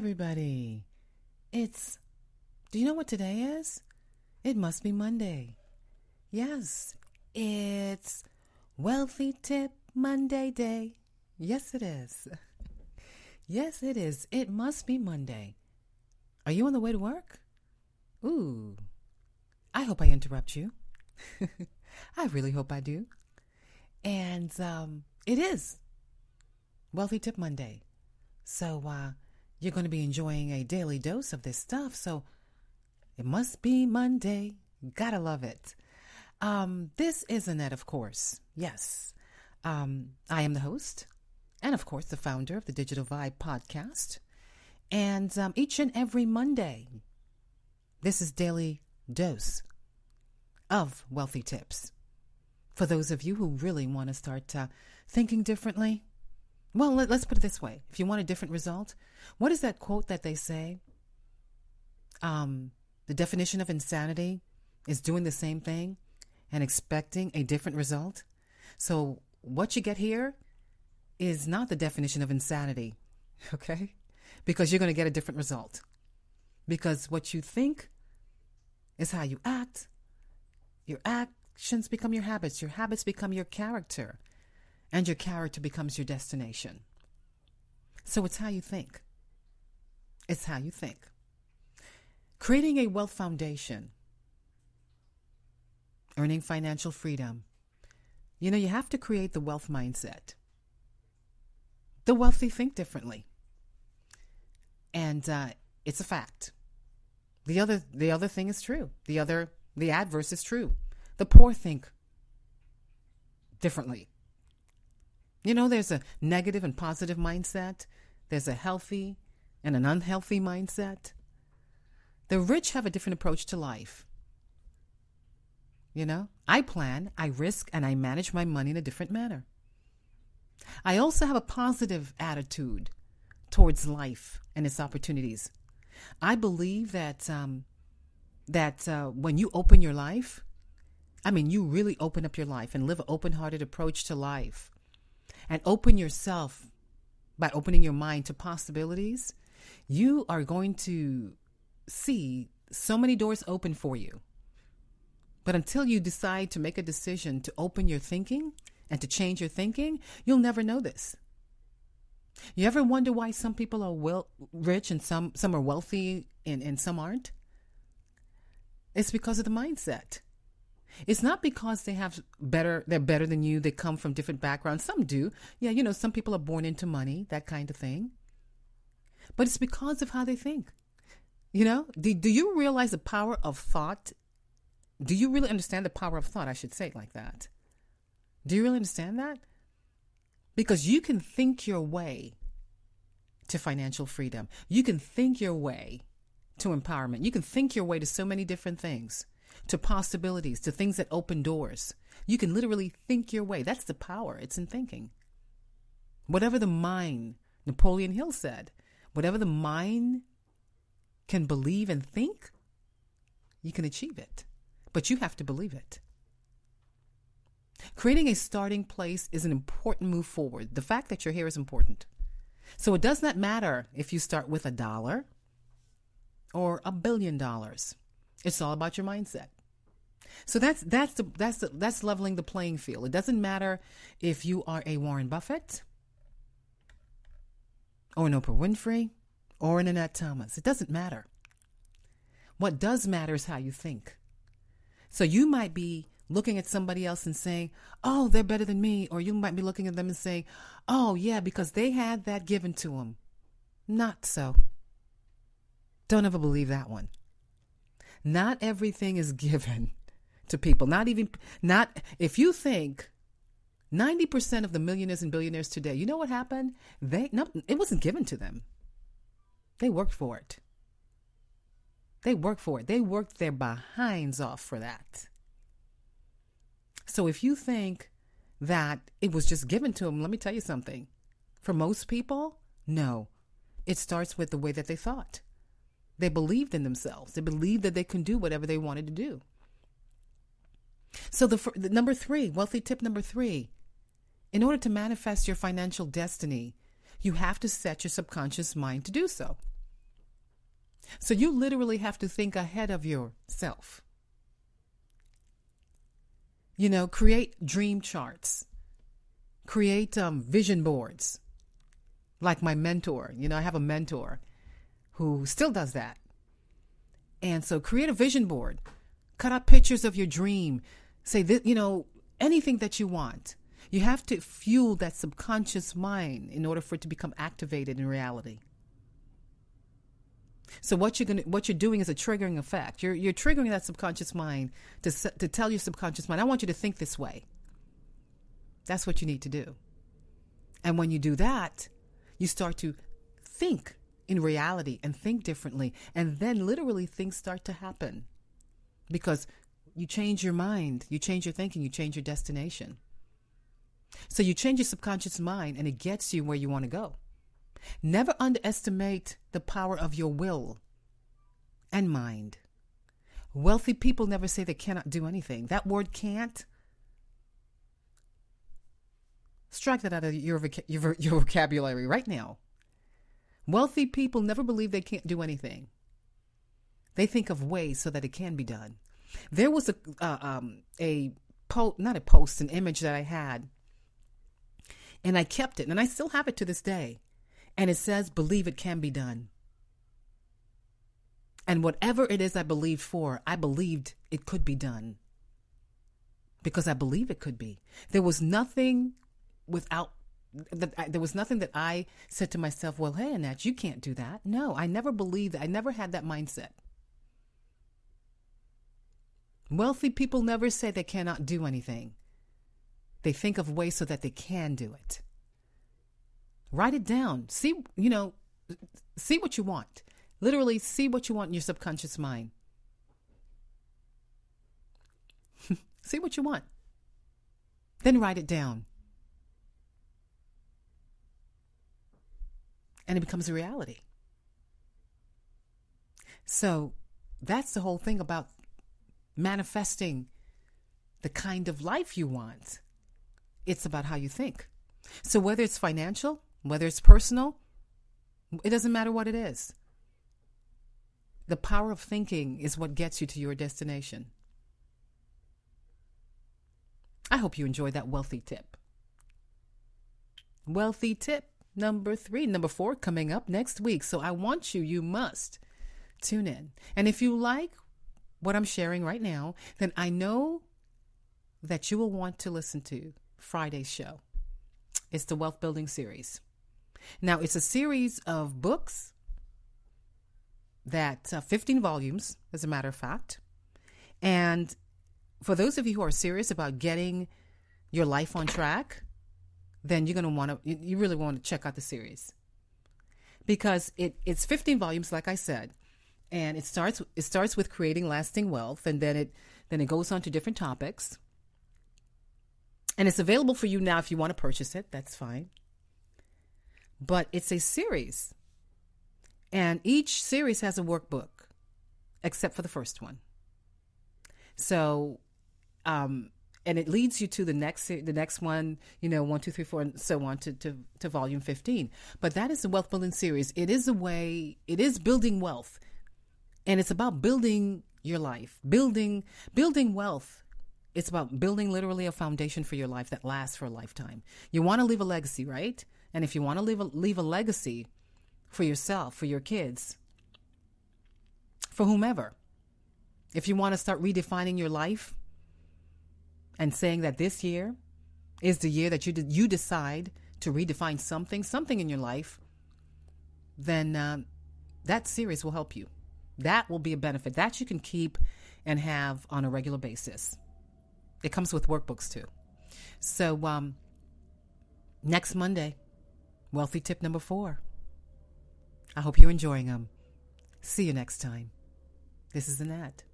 everybody. It's. Do you know what today is? It must be Monday. Yes, it's Wealthy Tip Monday Day. Yes, it is. Yes, it is. It must be Monday. Are you on the way to work? Ooh, I hope I interrupt you. I really hope I do. And um, it is Wealthy Tip Monday. So uh, you're going to be enjoying a daily dose of this stuff. So it must be Monday. Gotta love it. Um, this is Annette, of course. Yes. Um, I am the host and, of course, the founder of the Digital Vibe podcast. And um, each and every Monday, this is Daily Dose of Wealthy Tips. For those of you who really want to start uh, thinking differently, well, let, us put it this way. If you want a different result, what is that quote that they say? Um, the definition of insanity is doing the same thing and expecting a different result. So, what you get here is not the definition of insanity, okay? Because you're going to get a different result. Because what you think is how you act. Your actions become your habits, your habits become your character, and your character becomes your destination. So it's how you think. It's how you think. Creating a wealth foundation, earning financial freedom. You know, you have to create the wealth mindset. The wealthy think differently. And uh, it's a fact. The other, the other thing is true. The other, the adverse is true. The poor think differently. You know, there's a negative and positive mindset. There's a healthy and an unhealthy mindset. The rich have a different approach to life. You know, I plan, I risk, and I manage my money in a different manner. I also have a positive attitude towards life and its opportunities. I believe that um, that uh, when you open your life, I mean, you really open up your life and live an open-hearted approach to life, and open yourself by opening your mind to possibilities. You are going to see so many doors open for you. But until you decide to make a decision to open your thinking and to change your thinking, you'll never know this. You ever wonder why some people are well rich and some some are wealthy and, and some aren't? It's because of the mindset. It's not because they have better they're better than you, they come from different backgrounds. Some do. Yeah, you know, some people are born into money, that kind of thing. But it's because of how they think. You know, do, do you realize the power of thought? Do you really understand the power of thought? I should say it like that. Do you really understand that? Because you can think your way to financial freedom. You can think your way to empowerment. You can think your way to so many different things, to possibilities, to things that open doors. You can literally think your way. That's the power. It's in thinking. Whatever the mind, Napoleon Hill said, whatever the mind can believe and think, you can achieve it. But you have to believe it. Creating a starting place is an important move forward. The fact that you're here is important. So it does not matter if you start with a dollar or a billion dollars. It's all about your mindset. So that's that's the, that's the, that's leveling the playing field. It doesn't matter if you are a Warren Buffett or an Oprah Winfrey or an Annette Thomas. It doesn't matter. What does matter is how you think. So you might be looking at somebody else and saying, oh, they're better than me. Or you might be looking at them and saying, oh, yeah, because they had that given to them. Not so. Don't ever believe that one. Not everything is given to people. Not even, not, if you think 90% of the millionaires and billionaires today, you know what happened? They, no, it wasn't given to them. They worked for it. They worked for it. They worked their behinds off for that. So if you think that it was just given to them, let me tell you something. For most people, no. It starts with the way that they thought. They believed in themselves. They believed that they can do whatever they wanted to do. So the, the number 3, wealthy tip number 3. In order to manifest your financial destiny, you have to set your subconscious mind to do so. So you literally have to think ahead of yourself. You know, create dream charts, create um, vision boards. Like my mentor, you know, I have a mentor who still does that. And so create a vision board, cut out pictures of your dream, say that, you know, anything that you want. You have to fuel that subconscious mind in order for it to become activated in reality. So what you're going what you're doing is a triggering effect. You're you're triggering that subconscious mind to to tell your subconscious mind, I want you to think this way. That's what you need to do. And when you do that, you start to think in reality and think differently, and then literally things start to happen. Because you change your mind, you change your thinking, you change your destination. So you change your subconscious mind and it gets you where you want to go. Never underestimate the power of your will and mind. Wealthy people never say they cannot do anything. That word can't, strike that out of your, your, your vocabulary right now. Wealthy people never believe they can't do anything. They think of ways so that it can be done. There was a uh, um, a post, not a post, an image that I had, and I kept it, and I still have it to this day. And it says, believe it can be done. And whatever it is I believed for, I believed it could be done. Because I believe it could be. There was nothing without that there was nothing that I said to myself, well, hey, Annette, you can't do that. No, I never believed that. I never had that mindset. Wealthy people never say they cannot do anything. They think of ways so that they can do it. Write it down. See, you know, see what you want. Literally, see what you want in your subconscious mind. see what you want. Then write it down. And it becomes a reality. So that's the whole thing about manifesting the kind of life you want. It's about how you think. So whether it's financial, whether it's personal, it doesn't matter what it is. The power of thinking is what gets you to your destination. I hope you enjoyed that wealthy tip. Wealthy tip number three, number four coming up next week. So I want you, you must tune in. And if you like what I'm sharing right now, then I know that you will want to listen to Friday's show. It's the Wealth Building Series. Now, it's a series of books that uh, 15 volumes, as a matter of fact. And for those of you who are serious about getting your life on track, then you're going to want to, you really want to check out the series because it, it's 15 volumes, like I said, and it starts, it starts with creating lasting wealth and then it, then it goes on to different topics. And it's available for you now if you want to purchase it, that's fine but it's a series. And each series has a workbook, except for the first one. So, um, and it leads you to the next the next one, you know, one, two, three, four, and so on to, to, to volume fifteen. But that is the wealth building series. It is a way. It is building wealth, and it's about building your life, building building wealth. It's about building literally a foundation for your life that lasts for a lifetime. You want to leave a legacy, right? And if you want to leave a, leave a legacy for yourself, for your kids, for whomever, if you want to start redefining your life and saying that this year is the year that you de- you decide to redefine something, something in your life, then uh, that series will help you. That will be a benefit that you can keep and have on a regular basis. It comes with workbooks too. So um, next Monday, Wealthy tip number four. I hope you're enjoying them. See you next time. This is Annette.